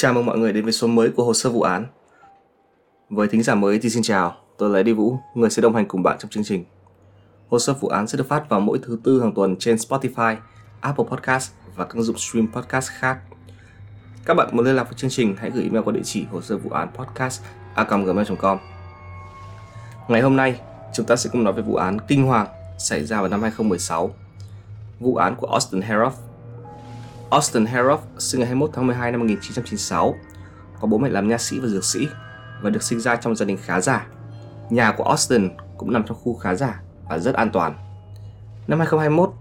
Chào mừng mọi người đến với số mới của hồ sơ vụ án. Với thính giả mới thì xin chào, tôi là Đi Vũ, người sẽ đồng hành cùng bạn trong chương trình. Hồ sơ vụ án sẽ được phát vào mỗi thứ tư hàng tuần trên Spotify, Apple Podcast và các ứng dụng stream podcast khác. Các bạn muốn liên lạc với chương trình hãy gửi email qua địa chỉ hồ sơ vụ án podcast a.gmail.com Ngày hôm nay, chúng ta sẽ cùng nói về vụ án kinh hoàng xảy ra vào năm 2016. Vụ án của Austin Heroff Austin Harrop sinh ngày 21 tháng 12 năm 1996, có bố mẹ làm nha sĩ và dược sĩ và được sinh ra trong gia đình khá giả. Nhà của Austin cũng nằm trong khu khá giả và rất an toàn. Năm 2021,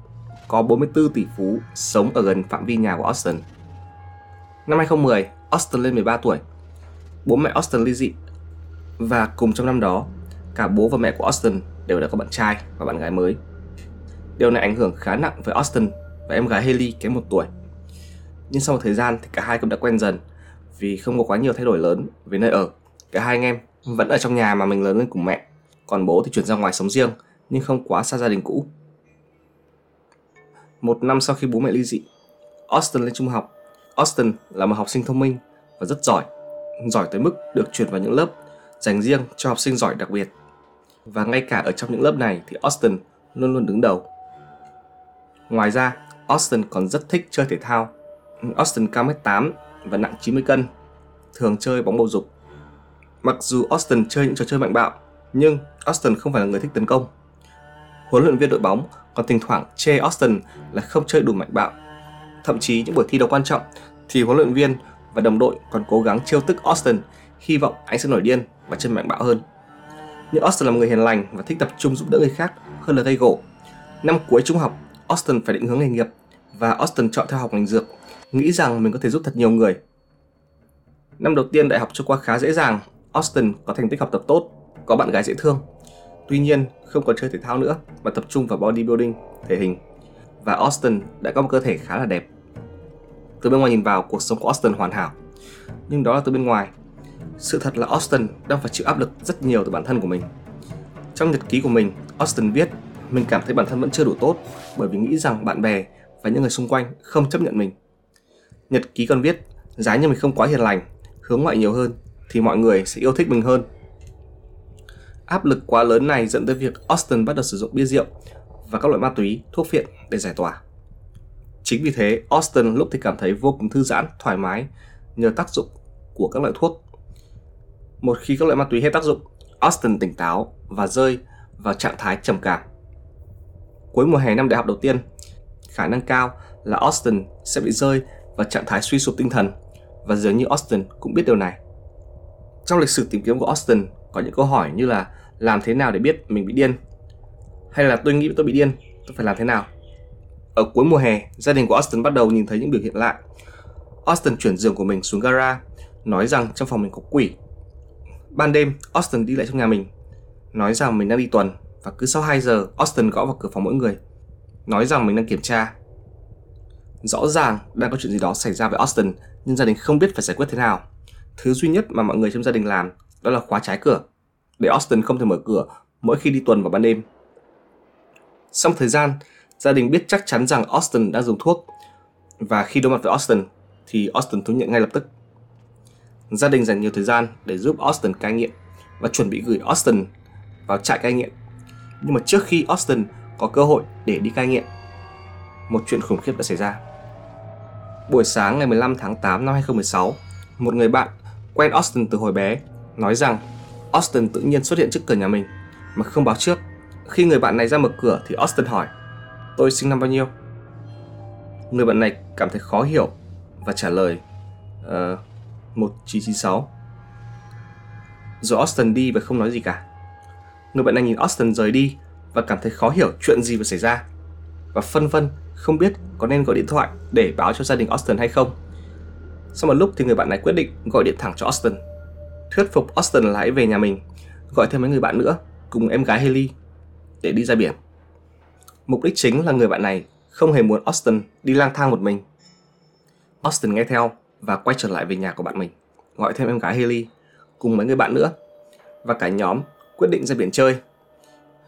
có 44 tỷ phú sống ở gần phạm vi nhà của Austin. Năm 2010, Austin lên 13 tuổi. Bố mẹ Austin ly dị và cùng trong năm đó, cả bố và mẹ của Austin đều đã có bạn trai và bạn gái mới. Điều này ảnh hưởng khá nặng với Austin và em gái Haley kém một tuổi nhưng sau một thời gian thì cả hai cũng đã quen dần vì không có quá nhiều thay đổi lớn về nơi ở. Cả hai anh em vẫn ở trong nhà mà mình lớn lên cùng mẹ, còn bố thì chuyển ra ngoài sống riêng nhưng không quá xa gia đình cũ. Một năm sau khi bố mẹ ly dị, Austin lên trung học. Austin là một học sinh thông minh và rất giỏi, giỏi tới mức được chuyển vào những lớp dành riêng cho học sinh giỏi đặc biệt. Và ngay cả ở trong những lớp này thì Austin luôn luôn đứng đầu. Ngoài ra, Austin còn rất thích chơi thể thao Austin cao 1m8 và nặng 90 cân, thường chơi bóng bầu dục. Mặc dù Austin chơi những trò chơi mạnh bạo, nhưng Austin không phải là người thích tấn công. Huấn luyện viên đội bóng còn thỉnh thoảng chê Austin là không chơi đủ mạnh bạo. Thậm chí những buổi thi đấu quan trọng thì huấn luyện viên và đồng đội còn cố gắng trêu tức Austin, hy vọng anh sẽ nổi điên và chơi mạnh bạo hơn. Nhưng Austin là một người hiền lành và thích tập trung giúp đỡ người khác hơn là gây gỗ. Năm cuối trung học, Austin phải định hướng nghề nghiệp và Austin chọn theo học ngành dược nghĩ rằng mình có thể giúp thật nhiều người. Năm đầu tiên đại học trôi qua khá dễ dàng, Austin có thành tích học tập tốt, có bạn gái dễ thương. Tuy nhiên, không còn chơi thể thao nữa mà tập trung vào bodybuilding, thể hình. Và Austin đã có một cơ thể khá là đẹp. Từ bên ngoài nhìn vào, cuộc sống của Austin hoàn hảo. Nhưng đó là từ bên ngoài. Sự thật là Austin đang phải chịu áp lực rất nhiều từ bản thân của mình. Trong nhật ký của mình, Austin viết mình cảm thấy bản thân vẫn chưa đủ tốt bởi vì nghĩ rằng bạn bè và những người xung quanh không chấp nhận mình Nhật ký còn viết, giá như mình không quá hiền lành, hướng ngoại nhiều hơn, thì mọi người sẽ yêu thích mình hơn. Áp lực quá lớn này dẫn tới việc Austin bắt đầu sử dụng bia rượu và các loại ma túy, thuốc phiện để giải tỏa. Chính vì thế, Austin lúc thì cảm thấy vô cùng thư giãn, thoải mái nhờ tác dụng của các loại thuốc. Một khi các loại ma túy hết tác dụng, Austin tỉnh táo và rơi vào trạng thái trầm cảm. Cuối mùa hè năm đại học đầu tiên, khả năng cao là Austin sẽ bị rơi và trạng thái suy sụp tinh thần và dường như Austin cũng biết điều này. Trong lịch sử tìm kiếm của Austin có những câu hỏi như là làm thế nào để biết mình bị điên hay là tôi nghĩ tôi bị điên, tôi phải làm thế nào. Ở cuối mùa hè, gia đình của Austin bắt đầu nhìn thấy những biểu hiện lạ. Austin chuyển giường của mình xuống gara, nói rằng trong phòng mình có quỷ. Ban đêm, Austin đi lại trong nhà mình, nói rằng mình đang đi tuần và cứ sau 2 giờ, Austin gõ vào cửa phòng mỗi người, nói rằng mình đang kiểm tra Rõ ràng đang có chuyện gì đó xảy ra với Austin nhưng gia đình không biết phải giải quyết thế nào. Thứ duy nhất mà mọi người trong gia đình làm đó là khóa trái cửa để Austin không thể mở cửa mỗi khi đi tuần vào ban đêm. Sau thời gian, gia đình biết chắc chắn rằng Austin đang dùng thuốc và khi đối mặt với Austin thì Austin thú nhận ngay lập tức. Gia đình dành nhiều thời gian để giúp Austin cai nghiện và chuẩn bị gửi Austin vào trại cai nghiện. Nhưng mà trước khi Austin có cơ hội để đi cai nghiện, một chuyện khủng khiếp đã xảy ra. Buổi sáng ngày 15 tháng 8 năm 2016, một người bạn quen Austin từ hồi bé nói rằng Austin tự nhiên xuất hiện trước cửa nhà mình mà không báo trước. Khi người bạn này ra mở cửa thì Austin hỏi Tôi sinh năm bao nhiêu? Người bạn này cảm thấy khó hiểu và trả lời ờ, uh, 1996 Rồi Austin đi và không nói gì cả. Người bạn này nhìn Austin rời đi và cảm thấy khó hiểu chuyện gì vừa xảy ra và phân vân không biết có nên gọi điện thoại để báo cho gia đình Austin hay không. Sau một lúc thì người bạn này quyết định gọi điện thẳng cho Austin. Thuyết phục Austin là hãy về nhà mình, gọi thêm mấy người bạn nữa cùng em gái Haley để đi ra biển. Mục đích chính là người bạn này không hề muốn Austin đi lang thang một mình. Austin nghe theo và quay trở lại về nhà của bạn mình, gọi thêm em gái Haley cùng mấy người bạn nữa và cả nhóm quyết định ra biển chơi.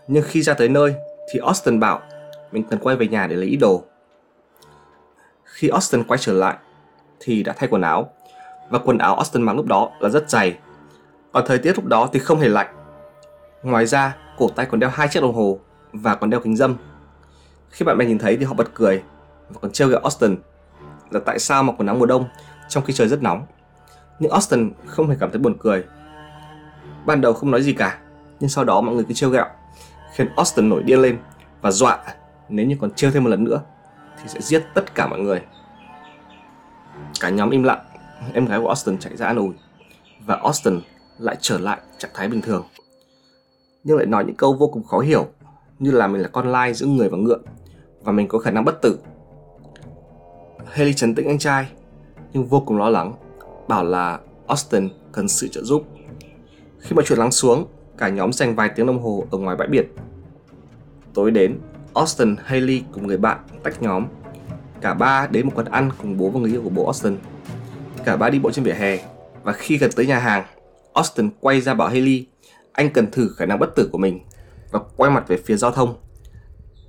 Nhưng khi ra tới nơi thì Austin bảo mình cần quay về nhà để lấy ít đồ. Khi Austin quay trở lại thì đã thay quần áo và quần áo Austin mặc lúc đó là rất dày. Còn thời tiết lúc đó thì không hề lạnh. Ngoài ra, cổ tay còn đeo hai chiếc đồng hồ và còn đeo kính dâm. Khi bạn bè nhìn thấy thì họ bật cười và còn trêu ghẹo Austin là tại sao mặc quần áo mùa đông trong khi trời rất nóng. Nhưng Austin không hề cảm thấy buồn cười. Ban đầu không nói gì cả, nhưng sau đó mọi người cứ trêu ghẹo, khiến Austin nổi điên lên và dọa nếu như còn trêu thêm một lần nữa thì sẽ giết tất cả mọi người. Cả nhóm im lặng, em gái của Austin chạy ra an ủi và Austin lại trở lại trạng thái bình thường. Nhưng lại nói những câu vô cùng khó hiểu như là mình là con lai giữa người và ngựa và mình có khả năng bất tử. Haley trấn tĩnh anh trai nhưng vô cùng lo lắng bảo là Austin cần sự trợ giúp. Khi mọi chuyện lắng xuống, cả nhóm dành vài tiếng đồng hồ ở ngoài bãi biển. Tối đến, Austin, Haley cùng người bạn tách nhóm. Cả ba đến một quán ăn cùng bố và người yêu của bố Austin. Cả ba đi bộ trên vỉa hè và khi gần tới nhà hàng, Austin quay ra bảo Haley anh cần thử khả năng bất tử của mình và quay mặt về phía giao thông.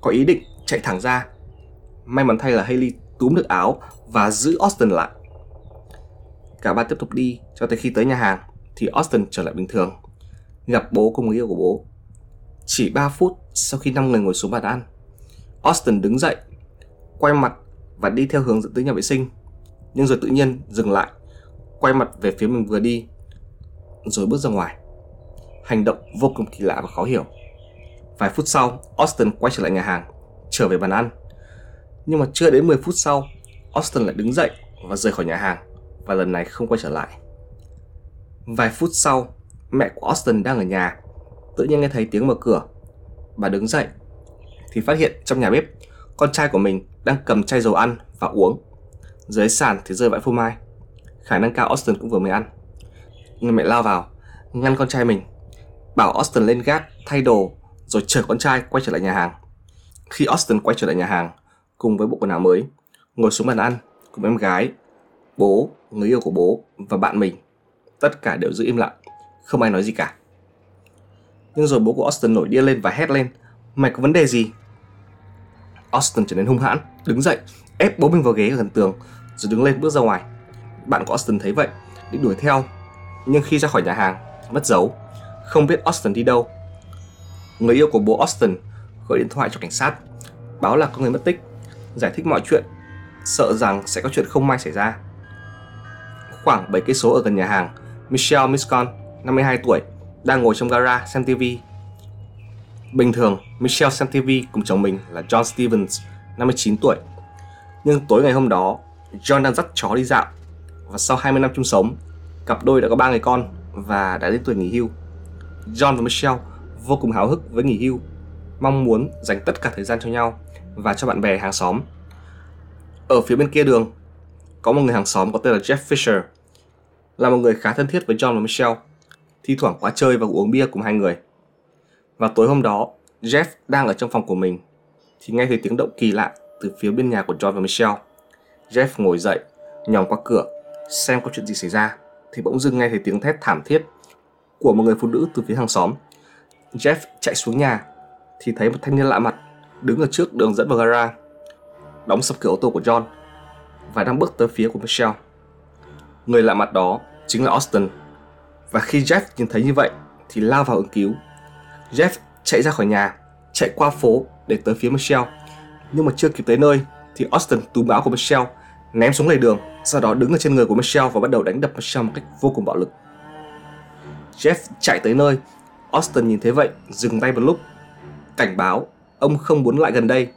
Có ý định chạy thẳng ra. May mắn thay là Haley túm được áo và giữ Austin lại. Cả ba tiếp tục đi cho tới khi tới nhà hàng thì Austin trở lại bình thường. Gặp bố cùng người yêu của bố. Chỉ 3 phút sau khi 5 người ngồi xuống bàn ăn, Austin đứng dậy, quay mặt và đi theo hướng dẫn tới nhà vệ sinh. Nhưng rồi tự nhiên dừng lại, quay mặt về phía mình vừa đi, rồi bước ra ngoài. Hành động vô cùng kỳ lạ và khó hiểu. Vài phút sau, Austin quay trở lại nhà hàng, trở về bàn ăn. Nhưng mà chưa đến 10 phút sau, Austin lại đứng dậy và rời khỏi nhà hàng và lần này không quay trở lại. Vài phút sau, mẹ của Austin đang ở nhà, tự nhiên nghe thấy tiếng mở cửa. Bà đứng dậy thì phát hiện trong nhà bếp con trai của mình đang cầm chai dầu ăn và uống. Dưới sàn thì rơi vãi phô mai. Khả năng cao Austin cũng vừa mới ăn. Người mẹ lao vào, ngăn con trai mình, bảo Austin lên gác thay đồ rồi chở con trai quay trở lại nhà hàng. Khi Austin quay trở lại nhà hàng cùng với bộ quần áo mới, ngồi xuống bàn ăn cùng em gái, bố, người yêu của bố và bạn mình, tất cả đều giữ im lặng, không ai nói gì cả. Nhưng rồi bố của Austin nổi điên lên và hét lên, mày có vấn đề gì? Austin trở nên hung hãn, đứng dậy, ép bố mình vào ghế gần tường, rồi đứng lên bước ra ngoài. Bạn của Austin thấy vậy, định đuổi theo, nhưng khi ra khỏi nhà hàng, mất dấu, không biết Austin đi đâu. Người yêu của bố Austin gọi điện thoại cho cảnh sát, báo là có người mất tích, giải thích mọi chuyện, sợ rằng sẽ có chuyện không may xảy ra. Khoảng 7 cây số ở gần nhà hàng, Michelle Miscon, 52 tuổi, đang ngồi trong gara xem TV. Bình thường, Michelle xem TV cùng chồng mình là John Stevens, 59 tuổi. Nhưng tối ngày hôm đó, John đang dắt chó đi dạo và sau 20 năm chung sống, cặp đôi đã có ba người con và đã đến tuổi nghỉ hưu. John và Michelle vô cùng háo hức với nghỉ hưu, mong muốn dành tất cả thời gian cho nhau và cho bạn bè hàng xóm. Ở phía bên kia đường, có một người hàng xóm có tên là Jeff Fisher, là một người khá thân thiết với John và Michelle, thi thoảng qua chơi và uống bia cùng hai người. Và tối hôm đó, Jeff đang ở trong phòng của mình, thì nghe thấy tiếng động kỳ lạ từ phía bên nhà của John và Michelle. Jeff ngồi dậy, nhòm qua cửa, xem có chuyện gì xảy ra, thì bỗng dưng nghe thấy tiếng thét thảm thiết của một người phụ nữ từ phía hàng xóm. Jeff chạy xuống nhà thì thấy một thanh niên lạ mặt đứng ở trước đường dẫn vào gara, đóng sập cửa ô tô của John và đang bước tới phía của Michelle. Người lạ mặt đó chính là Austin. Và khi Jeff nhìn thấy như vậy thì lao vào ứng cứu. Jeff chạy ra khỏi nhà, chạy qua phố để tới phía Michelle. Nhưng mà chưa kịp tới nơi thì Austin túm áo của Michelle, ném xuống lề đường, sau đó đứng ở trên người của Michelle và bắt đầu đánh đập Michelle một cách vô cùng bạo lực. Jeff chạy tới nơi, Austin nhìn thấy vậy, dừng tay một lúc, cảnh báo ông không muốn lại gần đây.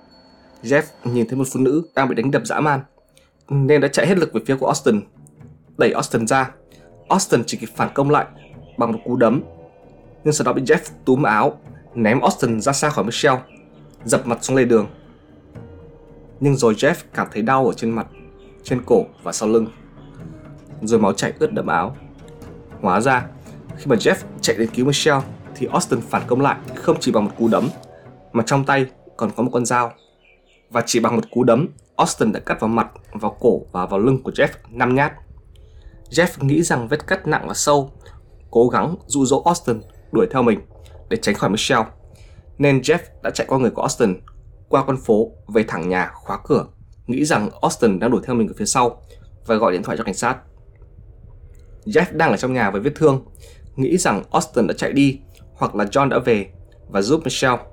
Jeff nhìn thấy một phụ nữ đang bị đánh đập dã man, nên đã chạy hết lực về phía của Austin, đẩy Austin ra. Austin chỉ kịp phản công lại bằng một cú đấm, nhưng sau đó bị Jeff túm áo, ném Austin ra xa khỏi Michelle, dập mặt xuống lề đường. Nhưng rồi Jeff cảm thấy đau ở trên mặt, trên cổ và sau lưng. Rồi máu chảy ướt đẫm áo. Hóa ra, khi mà Jeff chạy đến cứu Michelle thì Austin phản công lại không chỉ bằng một cú đấm mà trong tay còn có một con dao. Và chỉ bằng một cú đấm, Austin đã cắt vào mặt, vào cổ và vào lưng của Jeff năm nhát. Jeff nghĩ rằng vết cắt nặng và sâu, cố gắng dụ dỗ Austin đuổi theo mình để tránh khỏi Michelle. Nên Jeff đã chạy qua người của Austin, qua con phố, về thẳng nhà, khóa cửa, nghĩ rằng Austin đang đuổi theo mình ở phía sau và gọi điện thoại cho cảnh sát. Jeff đang ở trong nhà với vết thương, nghĩ rằng Austin đã chạy đi hoặc là John đã về và giúp Michelle.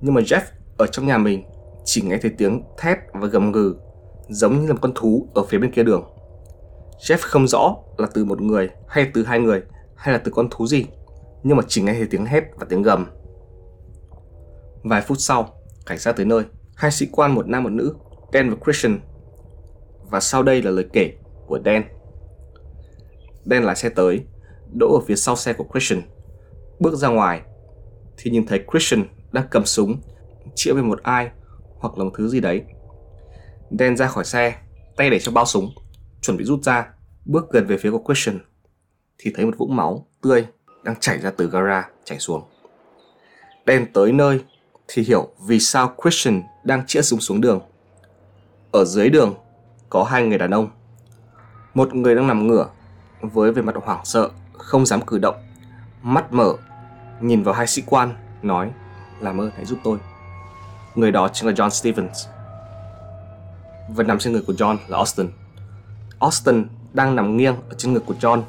Nhưng mà Jeff ở trong nhà mình chỉ nghe thấy tiếng thét và gầm gừ giống như là một con thú ở phía bên kia đường. Jeff không rõ là từ một người hay từ hai người hay là từ con thú gì, nhưng mà chỉ nghe thấy tiếng hét và tiếng gầm. Vài phút sau, cảnh sát tới nơi, hai sĩ quan một nam một nữ, Dan và Christian. Và sau đây là lời kể của Dan. Dan lái xe tới, đỗ ở phía sau xe của Christian. Bước ra ngoài thì nhìn thấy Christian đang cầm súng chĩa về một ai hoặc là một thứ gì đấy. Dan ra khỏi xe, tay để trong bao súng, chuẩn bị rút ra, bước gần về phía của Christian thì thấy một vũng máu tươi đang chảy ra từ gara chảy xuống. Đem tới nơi thì hiểu vì sao Christian đang chĩa súng xuống đường. Ở dưới đường có hai người đàn ông. Một người đang nằm ngửa với vẻ mặt hoảng sợ, không dám cử động, mắt mở, nhìn vào hai sĩ quan, nói làm ơn hãy giúp tôi. Người đó chính là John Stevens. Và nằm trên người của John là Austin. Austin đang nằm nghiêng ở trên ngực của John.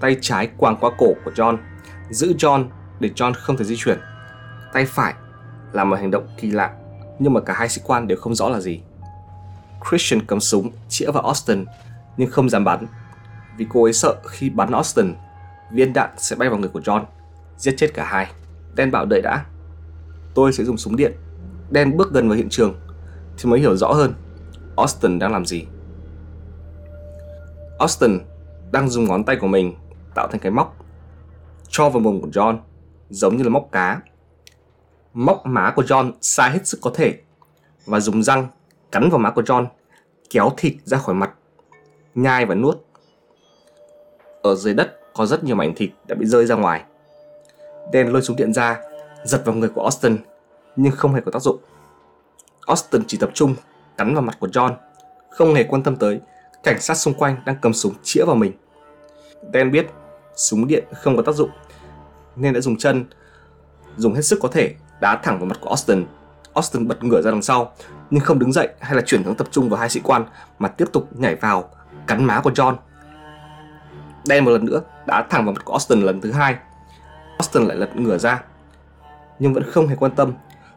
Tay trái quàng qua cổ của John, giữ John để John không thể di chuyển. Tay phải làm một hành động kỳ lạ, nhưng mà cả hai sĩ quan đều không rõ là gì. Christian cầm súng chĩa vào Austin nhưng không dám bắn vì cô ấy sợ khi bắn Austin, viên đạn sẽ bay vào người của John, giết chết cả hai. Dan bảo đợi đã. Tôi sẽ dùng súng điện. Dan bước gần vào hiện trường thì mới hiểu rõ hơn Austin đang làm gì. Austin đang dùng ngón tay của mình tạo thành cái móc cho vào mồm của John giống như là móc cá. Móc má của John xa hết sức có thể và dùng răng cắn vào má của John kéo thịt ra khỏi mặt nhai và nuốt ở dưới đất có rất nhiều mảnh thịt đã bị rơi ra ngoài. Dan lôi súng điện ra, giật vào người của Austin, nhưng không hề có tác dụng. Austin chỉ tập trung cắn vào mặt của John, không hề quan tâm tới cảnh sát xung quanh đang cầm súng chĩa vào mình. Dan biết súng điện không có tác dụng, nên đã dùng chân, dùng hết sức có thể đá thẳng vào mặt của Austin. Austin bật ngửa ra đằng sau, nhưng không đứng dậy hay là chuyển hướng tập trung vào hai sĩ quan mà tiếp tục nhảy vào cắn má của John đen một lần nữa đá thẳng vào mặt của Austin lần thứ hai. Austin lại lật ngửa ra, nhưng vẫn không hề quan tâm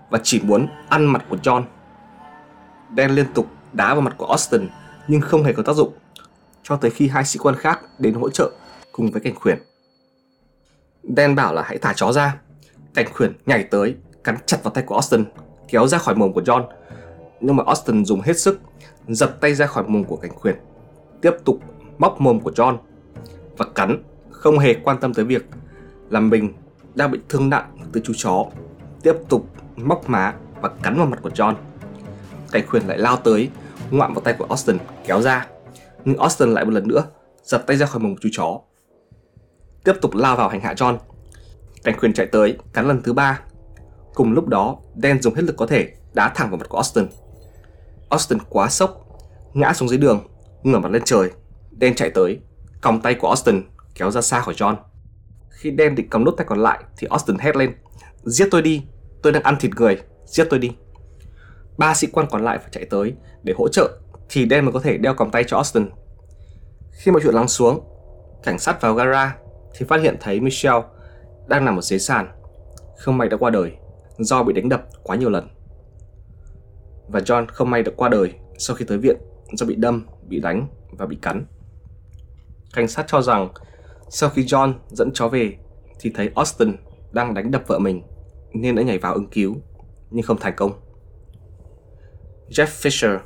và chỉ muốn ăn mặt của John. Dan liên tục đá vào mặt của Austin nhưng không hề có tác dụng, cho tới khi hai sĩ quan khác đến hỗ trợ cùng với cảnh khuyển. Dan bảo là hãy thả chó ra. Cảnh khuyển nhảy tới, cắn chặt vào tay của Austin, kéo ra khỏi mồm của John. Nhưng mà Austin dùng hết sức, giật tay ra khỏi mồm của cảnh khuyển, tiếp tục móc mồm của John và cắn không hề quan tâm tới việc là mình đang bị thương nặng từ chú chó tiếp tục móc má và cắn vào mặt của John. Cảnh khuyển lại lao tới ngoạm vào tay của Austin kéo ra nhưng Austin lại một lần nữa giật tay ra khỏi mồm của chú chó tiếp tục lao vào hành hạ John. Cảnh quyền chạy tới cắn lần thứ ba. Cùng lúc đó, Dan dùng hết lực có thể đá thẳng vào mặt của Austin. Austin quá sốc, ngã xuống dưới đường, ngửa mặt lên trời. Dan chạy tới, còng tay của Austin kéo ra xa khỏi John. Khi Dan định cầm nốt tay còn lại thì Austin hét lên Giết tôi đi, tôi đang ăn thịt người, giết tôi đi. Ba sĩ quan còn lại phải chạy tới để hỗ trợ thì Dan mới có thể đeo còng tay cho Austin. Khi mọi chuyện lắng xuống, cảnh sát vào gara thì phát hiện thấy Michelle đang nằm ở dưới sàn. Không may đã qua đời do bị đánh đập quá nhiều lần. Và John không may đã qua đời sau khi tới viện do bị đâm, bị đánh và bị cắn. Cảnh sát cho rằng sau khi John dẫn chó về thì thấy Austin đang đánh đập vợ mình nên đã nhảy vào ứng cứu nhưng không thành công. Jeff Fisher,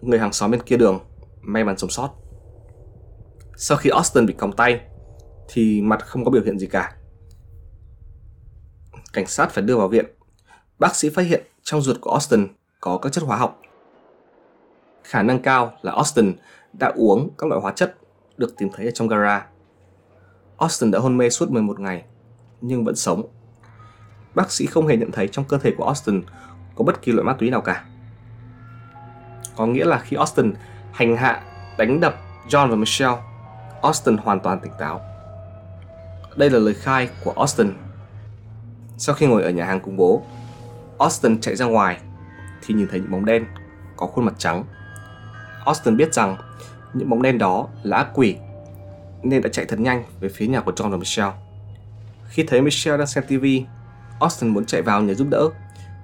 người hàng xóm bên kia đường, may mắn sống sót. Sau khi Austin bị còng tay thì mặt không có biểu hiện gì cả. Cảnh sát phải đưa vào viện. Bác sĩ phát hiện trong ruột của Austin có các chất hóa học. Khả năng cao là Austin đã uống các loại hóa chất được tìm thấy ở trong gara. Austin đã hôn mê suốt 11 ngày, nhưng vẫn sống. Bác sĩ không hề nhận thấy trong cơ thể của Austin có bất kỳ loại ma túy nào cả. Có nghĩa là khi Austin hành hạ, đánh đập John và Michelle, Austin hoàn toàn tỉnh táo. Đây là lời khai của Austin. Sau khi ngồi ở nhà hàng cùng bố, Austin chạy ra ngoài thì nhìn thấy những bóng đen có khuôn mặt trắng. Austin biết rằng những bóng đen đó là ác quỷ nên đã chạy thật nhanh về phía nhà của John và Michelle. Khi thấy Michelle đang xem TV, Austin muốn chạy vào nhờ giúp đỡ,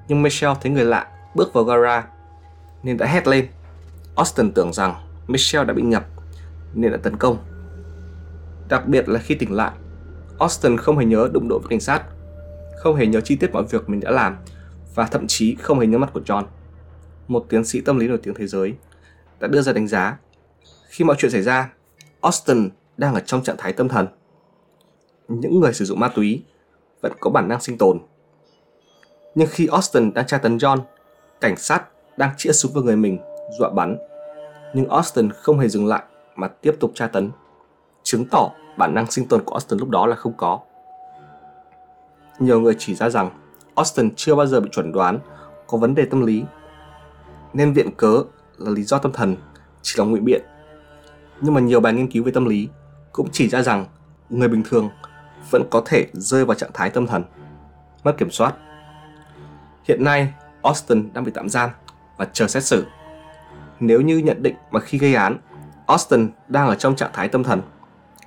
nhưng Michelle thấy người lạ bước vào gara nên đã hét lên. Austin tưởng rằng Michelle đã bị nhập nên đã tấn công. Đặc biệt là khi tỉnh lại, Austin không hề nhớ đụng độ với cảnh sát, không hề nhớ chi tiết mọi việc mình đã làm và thậm chí không hề nhớ mặt của John. Một tiến sĩ tâm lý nổi tiếng thế giới đã đưa ra đánh giá khi mọi chuyện xảy ra, Austin đang ở trong trạng thái tâm thần. Những người sử dụng ma túy vẫn có bản năng sinh tồn. Nhưng khi Austin đang tra tấn John, cảnh sát đang chĩa súng vào người mình, dọa bắn. Nhưng Austin không hề dừng lại mà tiếp tục tra tấn, chứng tỏ bản năng sinh tồn của Austin lúc đó là không có. Nhiều người chỉ ra rằng Austin chưa bao giờ bị chuẩn đoán có vấn đề tâm lý, nên viện cớ là lý do tâm thần chỉ là ngụy biện. Nhưng mà nhiều bài nghiên cứu về tâm lý cũng chỉ ra rằng người bình thường vẫn có thể rơi vào trạng thái tâm thần, mất kiểm soát. Hiện nay, Austin đang bị tạm giam và chờ xét xử. Nếu như nhận định mà khi gây án, Austin đang ở trong trạng thái tâm thần,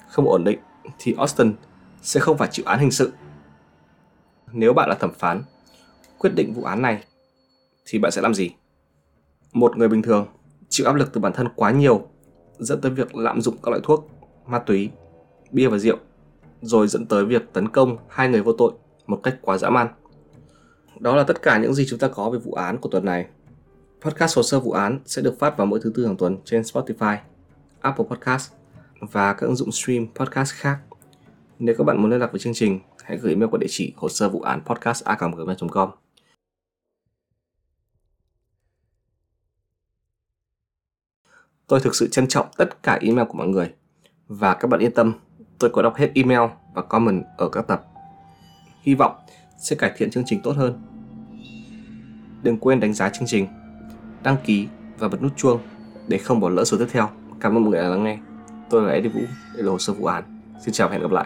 không ổn định, thì Austin sẽ không phải chịu án hình sự. Nếu bạn là thẩm phán, quyết định vụ án này, thì bạn sẽ làm gì? Một người bình thường chịu áp lực từ bản thân quá nhiều dẫn tới việc lạm dụng các loại thuốc, ma túy, bia và rượu, rồi dẫn tới việc tấn công hai người vô tội một cách quá dã man. Đó là tất cả những gì chúng ta có về vụ án của tuần này. Podcast hồ sơ vụ án sẽ được phát vào mỗi thứ tư hàng tuần trên Spotify, Apple Podcast và các ứng dụng stream podcast khác. Nếu các bạn muốn liên lạc với chương trình, hãy gửi email qua địa chỉ hồ sơ vụ án podcast a.gmail.com. Tôi thực sự trân trọng tất cả email của mọi người. Và các bạn yên tâm, tôi có đọc hết email và comment ở các tập. Hy vọng sẽ cải thiện chương trình tốt hơn. Đừng quên đánh giá chương trình, đăng ký và bật nút chuông để không bỏ lỡ số tiếp theo. Cảm ơn mọi người đã lắng nghe. Tôi là Eddie Vũ, đây là hồ sơ vụ án. Xin chào và hẹn gặp lại.